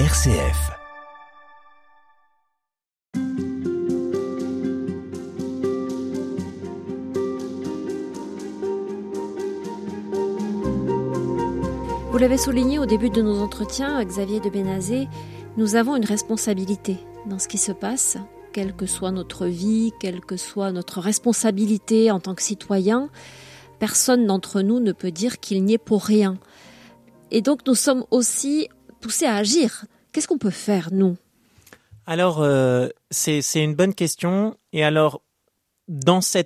RCF. Vous l'avez souligné au début de nos entretiens, Xavier de Bénazé, nous avons une responsabilité dans ce qui se passe, quelle que soit notre vie, quelle que soit notre responsabilité en tant que citoyen. Personne d'entre nous ne peut dire qu'il n'y est pour rien. Et donc nous sommes aussi poussés à agir. Qu'est-ce qu'on peut faire, nous? Alors, euh, c'est une bonne question. Et alors, dans ce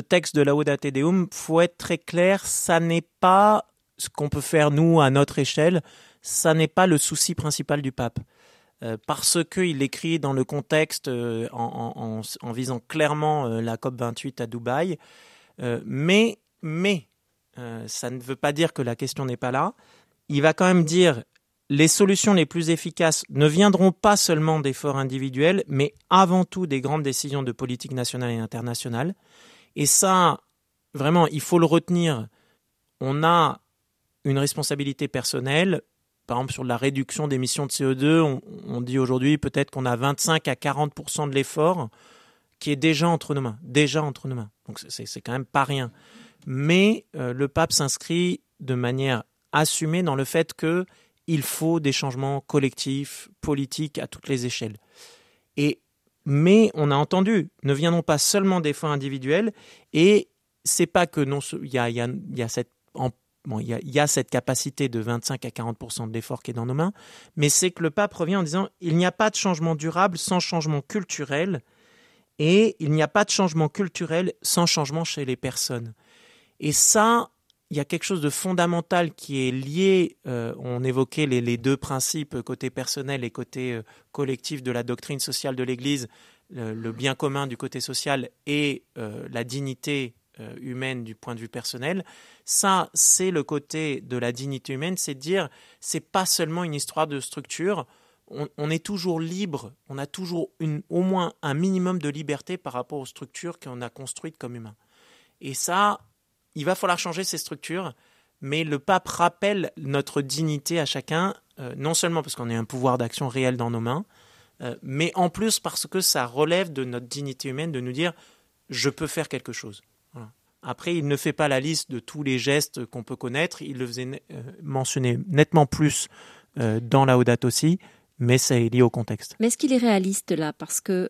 texte de Laudate Deum, faut être très clair, ça n'est pas ce qu'on peut faire, nous, à notre échelle, ça n'est pas le souci principal du pape. Euh, parce qu'il écrit dans le contexte euh, en, visant clairement la COP28 à Dubaï. mais mais ça ne veut pas dire que la question n'est pas là. Il va quand même dire les solutions les plus efficaces ne viendront pas seulement d'efforts individuels, mais avant tout des grandes décisions de politique nationale et internationale. Et ça, vraiment, il faut le retenir. On a une responsabilité personnelle. Par exemple, sur la réduction d'émissions de CO2, on, dit aujourd'hui peut-être qu'on a 25 à 40% de l'effort qui est déjà entre nos mains. Déjà entre nos mains. Donc c'est quand même pas rien. Mais euh, le pape s'inscrit de manière assumée dans le fait que il faut des changements collectifs, politiques à toutes les échelles. Et mais on a entendu, ne viendront pas seulement des fonds individuels, et c'est pas que non, il y, a, cette capacité de 25 à 40 de l'effort qui est dans nos mains, mais c'est que le pape revient en disant il n'y a pas de changement durable sans changement culturel, et il n'y a pas de changement culturel sans changement chez les personnes. Et ça, il y a quelque chose de fondamental qui est lié, euh, on évoquait les, deux principes, côté personnel et côté euh, collectif de la doctrine sociale de l'Église, le, bien commun du côté social et euh, la dignité humaine du point de vue personnel. Ça, c'est le côté de la dignité humaine, c'est dire, c'est pas seulement une histoire de structure, on, est toujours libre, on a toujours au moins un minimum de liberté par rapport aux structures qu'on a construites comme humains. Et ça, il va falloir changer ces structures, mais le pape rappelle notre dignité à chacun, euh, non seulement parce qu'on a un pouvoir d'action réel dans nos mains, euh, mais en plus parce que ça relève de notre dignité humaine de nous dire je peux faire quelque chose. Après, il ne fait pas la liste de tous les gestes qu'on peut connaître, il le faisait euh, mentionner nettement plus dans la Audate aussi, mais c'est lié au contexte. Mais est-ce qu'il est réaliste là? Parce que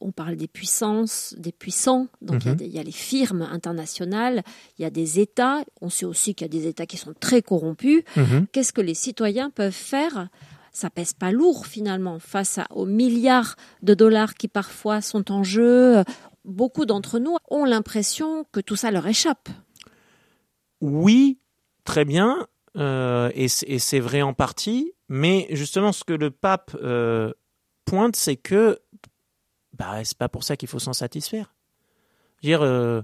on parle des puissances, des puissants, donc il, y a, mhm. les firmes internationales, il y a des États, on sait aussi qu'il y a des États qui sont très corrompus. Mhm. Qu'est-ce que les citoyens peuvent faire? Ça pèse pas lourd finalement face aux milliards de dollars qui parfois sont en jeu. Beaucoup d'entre nous ont l'impression que tout ça leur échappe. Oui, très bien, euh, et c'est vrai en partie, mais justement ce que le pape euh, pointe, c'est que bah, c'est pas pour ça qu'il faut s'en satisfaire. dire, euh,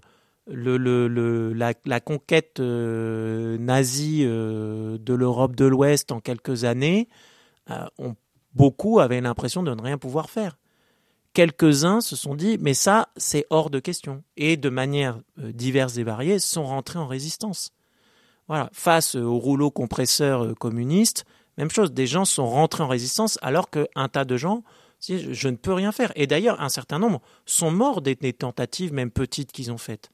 la, conquête euh, nazie euh, de l'Europe de l'Ouest en quelques années, on, beaucoup avaient l'impression de ne rien pouvoir faire. Quelques-uns se sont dit, mais ça, c'est hors de question. Et de manière diverse et variée, sont rentrés en résistance. Voilà. Face au rouleau compresseur communiste, même chose, des gens sont rentrés en résistance alors qu'un tas de gens je ne peux rien faire. Et d'ailleurs, un certain nombre sont morts des, tentatives, même petites, qu'ils ont faites.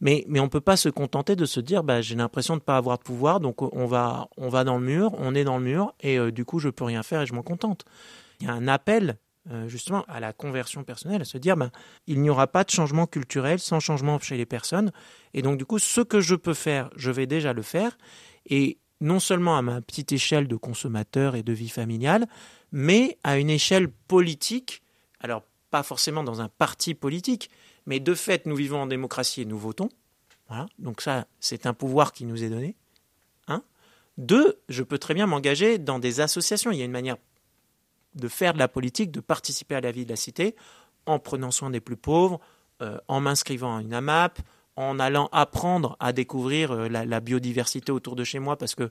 Mais, on ne peut pas se contenter de se dire bah, j'ai l'impression de ne pas avoir de pouvoir, donc on va, on va dans le mur, on est dans le mur, et euh, du coup, je ne peux rien faire et je m'en contente. Il y a un appel euh, justement à la conversion personnelle, à se dire bah, il n'y aura pas de changement culturel sans changement chez les personnes. Et donc, du coup, ce que je peux faire, je vais déjà le faire. Et non seulement à ma petite échelle de consommateur et de vie familiale, mais à une échelle politique, alors pas forcément dans un parti politique, mais de fait, nous vivons en démocratie et nous votons. Voilà. Donc ça, c'est un pouvoir qui nous est donné. Un. Deux, je peux très bien m'engager dans des associations. Il y a une manière de faire de la politique, de participer à la vie de la cité, en prenant soin des plus pauvres, euh, en m'inscrivant à une AMAP, en allant apprendre à découvrir euh, la, biodiversité autour de chez moi, parce que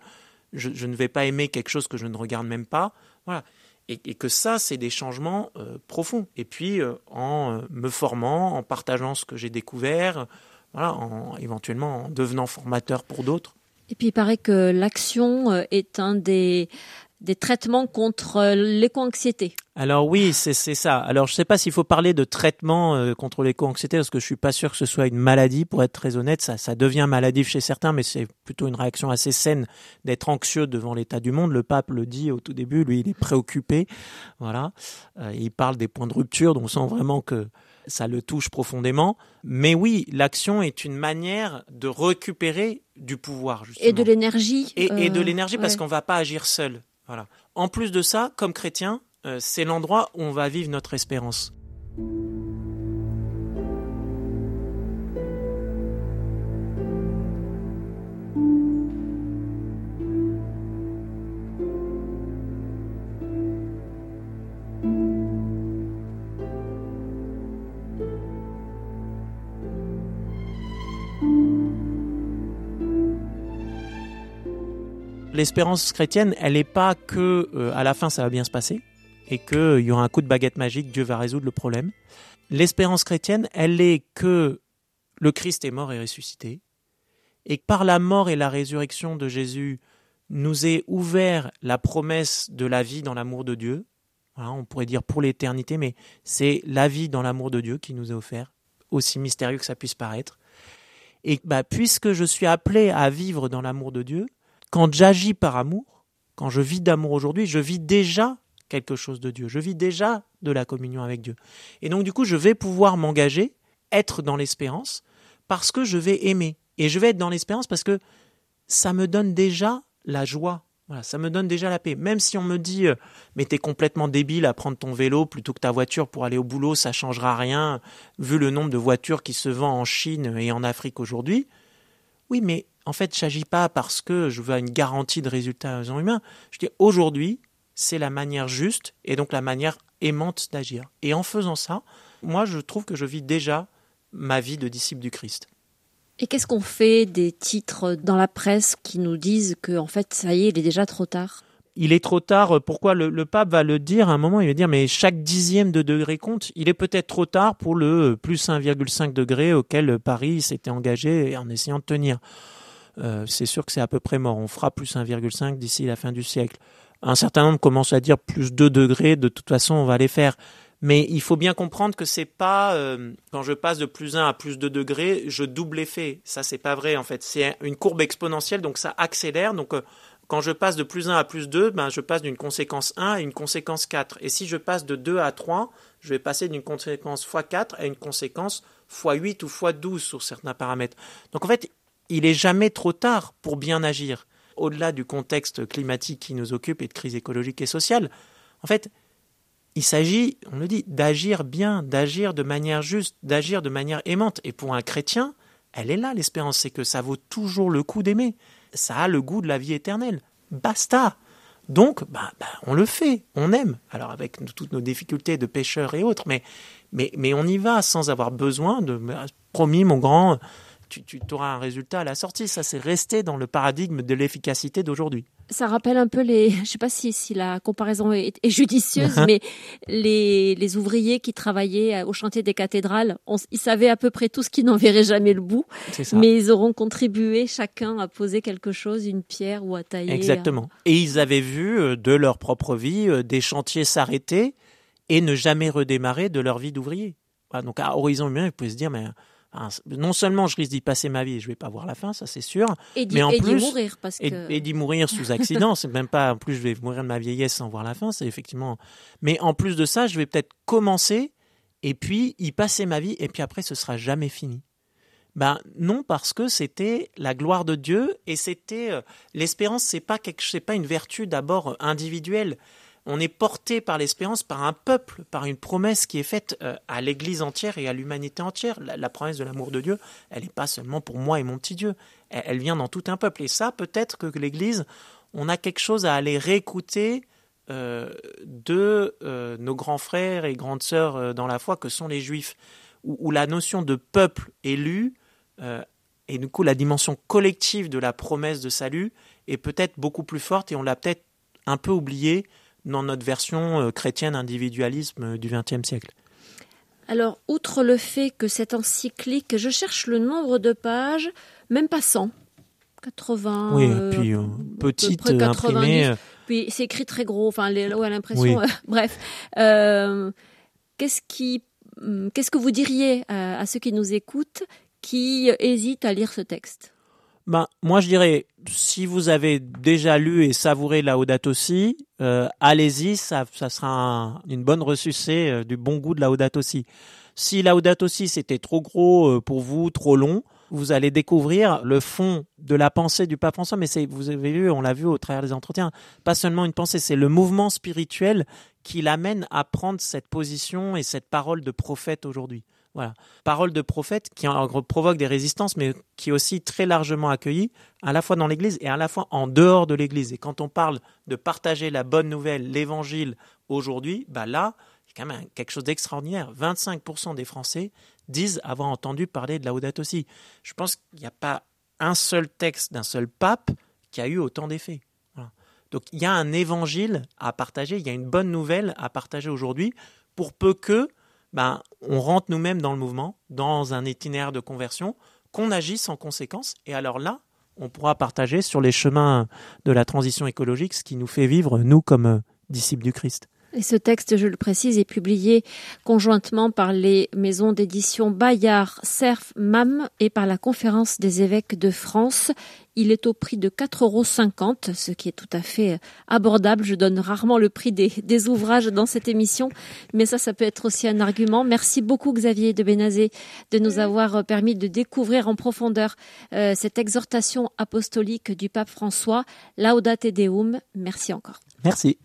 je, je, ne vais pas aimer quelque chose que je ne regarde même pas. Voilà et, que ça, c'est des changements euh, profonds. Et puis, euh, en euh, me formant, en partageant ce que j'ai découvert, voilà, en, éventuellement en devenant formateur pour d'autres. Et puis, il paraît que l'action est un des des traitements contre l'éco-anxiété. Alors oui, c'est ça. Alors je ne sais pas s'il faut parler de traitement euh, contre l'éco-anxiété parce que je suis pas sûr que ce soit une maladie. Pour être très honnête, ça, ça devient maladif chez certains, mais c'est plutôt une réaction assez saine d'être anxieux devant l'état du monde. Le pape le dit au tout début, lui, il est préoccupé. Voilà, euh, il parle des points de rupture, donc on sent vraiment que ça le touche profondément. Mais oui, l'action est une manière de récupérer du pouvoir justement. et de l'énergie. Et, de euh, l'énergie parce qu'on va pas agir seul. En plus de ça, comme chrétien, euh, c'est l'endroit où on va vivre notre espérance. L'espérance chrétienne, elle n'est pas que euh, à la fin ça va bien se passer et qu'il euh, y aura un coup de baguette magique, Dieu va résoudre le problème. L'espérance chrétienne, elle est que le Christ est mort et ressuscité et par la mort et la résurrection de Jésus nous est ouvert la promesse de la vie dans l'amour de Dieu. on pourrait dire pour l'éternité, mais c'est la vie dans l'amour de Dieu qui nous est offert, aussi mystérieux que ça puisse paraître. Et bah, puisque je suis appelé à vivre dans l'amour de Dieu, quand j'agis par amour, quand je vis d'amour aujourd'hui, je vis déjà quelque chose de Dieu, je vis déjà de la communion avec Dieu. Et donc du coup, je vais pouvoir m'engager, être dans l'espérance, parce que je vais aimer. Et je vais être dans l'espérance parce que ça me donne déjà la joie. Voilà, ça me donne déjà la paix. Même si on me dit, euh, mais t'es complètement débile à prendre ton vélo plutôt que ta voiture pour aller au boulot, ça changera rien, vu le nombre de voitures qui se vendent en Chine et en Afrique aujourd'hui. Oui, mais en fait, je n'agis pas parce que je veux une garantie de résultats humains. Je dis aujourd'hui, c'est la manière juste et donc la manière aimante d'agir. Et en faisant ça, moi, je trouve que je vis déjà ma vie de disciple du Christ. Et qu'est-ce qu'on fait des titres dans la presse qui nous disent que, en fait, ça y est, il est déjà trop tard? Il est trop tard. Pourquoi le, pape va le dire à un moment Il va dire mais chaque dixième de degré compte. Il est peut-être trop tard pour le plus 1,5 degré auquel Paris s'était engagé en essayant de tenir. Euh, c'est sûr que c'est à peu près mort. On fera plus 1,5 d'ici la fin du siècle. Un certain nombre commencent à dire plus 2 degrés, de toute façon on va les faire. Mais il faut bien comprendre que c'est pas euh, quand je passe de plus 1 à plus 2 degrés, je double l'effet. Ça c'est pas vrai en fait. C'est une courbe exponentielle donc ça accélère. Donc euh, quand je passe de plus 1 à plus 2, ben, je passe d'une conséquence 1 à une conséquence 4. Et si je passe de 2 à 3, je vais passer d'une conséquence x4 à une conséquence x8 ou x12 sur certains paramètres. Donc en fait, il est jamais trop tard pour bien agir. Au-delà du contexte climatique qui nous occupe et de crise écologique et sociale, en fait, il s'agit, on le dit, d'agir bien, d'agir de manière juste, d'agir de manière aimante. Et pour un chrétien, elle est là, l'espérance, c'est que ça vaut toujours le coup d'aimer. Ça a le goût de la vie éternelle. Basta. Donc, bah, bah, on le fait, on aime. Alors avec toutes nos difficultés de pêcheurs et autres, mais, mais, mais on y va sans avoir besoin de... Promis, mon grand, tu, tu auras un résultat à la sortie. Ça, c'est resté dans le paradigme de l'efficacité d'aujourd'hui. Ça rappelle un peu les, je sais pas si, si la comparaison est, judicieuse, mais les, les, ouvriers qui travaillaient au chantier des cathédrales, ils savaient à peu près tout ce qui n'en verrait jamais le bout, mais ils auront contribué chacun à poser quelque chose, une pierre ou à tailler. Exactement. Et ils avaient vu euh, de leur propre vie euh, des chantiers s'arrêter et ne jamais redémarrer de leur vie d'ouvrier. donc à horizon humain, vous pouvez se dire, mais non seulement je risque d'y passer ma vie et je vais pas voir la fin, ça c'est sûr, et mais en plus mourir parce que... et, d'y mourir sous accident, c'est même pas en plus je vais mourir de ma vieillesse sans voir la fin, c'est effectivement. Mais en plus de ça, je vais peut-être commencer et puis y passer ma vie et puis après ce sera jamais fini. Ben non parce que c'était la gloire de Dieu et c'était euh, l'espérance, c'est pas quelque, c'est pas une vertu d'abord individuelle on est porté par l'espérance, par un peuple, par une promesse qui est faite euh, à l'Église entière et à l'humanité entière. La, promesse de l'amour de Dieu, elle n'est pas seulement pour moi et mon petit Dieu, elle, vient dans tout un peuple. Et ça, peut-être que l'Église, on a quelque chose à aller réécouter euh, de euh, nos grands frères et grandes sœurs dans la foi que sont les Juifs, où, la notion de peuple élu et du coup la dimension collective de la promesse de salut est peut-être beaucoup plus forte et on l'a peut-être un peu oublié dans notre version euh, chrétienne individualisme euh, du XXe siècle. Alors, outre le fait que cette encyclique, je cherche le nombre de pages, même pas 100, 80. Oui, puis euh, petite imprimée Puis c'est écrit très gros, enfin, les, ouais, l'impression. bref, euh, qu'est-ce qui, hum, qu'est-ce que vous diriez à, ceux qui nous écoutent qui hésitent à lire ce texte? Ben, moi, je dirais, si vous avez déjà lu et savouré Laudato Si, euh, allez-y, ça, sera une bonne ressucée euh, du bon goût de Laudato Si. Si Laudato Si c'était trop gros euh, pour vous, trop long, vous allez découvrir le fond de la pensée du pape François. Mais vous avez vu, on l'a vu au travers des entretiens, pas seulement une pensée, c'est le mouvement spirituel qui l'amène à prendre cette position et cette parole de prophète aujourd'hui. Voilà. Parole de prophète qui provoque des résistances, mais qui est aussi très largement accueillie, à la fois dans l'Église et à la fois en dehors de l'Église. Et quand on parle de partager la bonne nouvelle, l'Évangile aujourd'hui, bah là, c'est quand même quelque chose d'extraordinaire. 25% des Français disent avoir entendu parler de la Laudato aussi. Je pense qu'il n'y a pas un seul texte d'un seul pape qui a eu autant d'effets. Donc il y a un évangile à partager, il y a une bonne nouvelle à partager aujourd'hui, pour peu que ben, on rentre nous-mêmes dans le mouvement, dans un itinéraire de conversion, qu'on agisse en conséquence. Et alors là, on pourra partager sur les chemins de la transition écologique ce qui nous fait vivre, nous, comme euh, disciples du Christ. Et ce texte, je le précise, est publié conjointement par les maisons d'édition Bayard, Cerf, MAM et par la Conférence des évêques de France. Il est au prix de 4,50 euros, ce qui est tout à fait abordable. Je donne rarement le prix des, ouvrages dans cette émission, mais ça, ça peut être aussi un argument. Merci beaucoup, Xavier de Bénazé, de nous avoir permis de découvrir en profondeur euh, cette exhortation apostolique du pape François. Laudate Deum. Merci encore. Merci.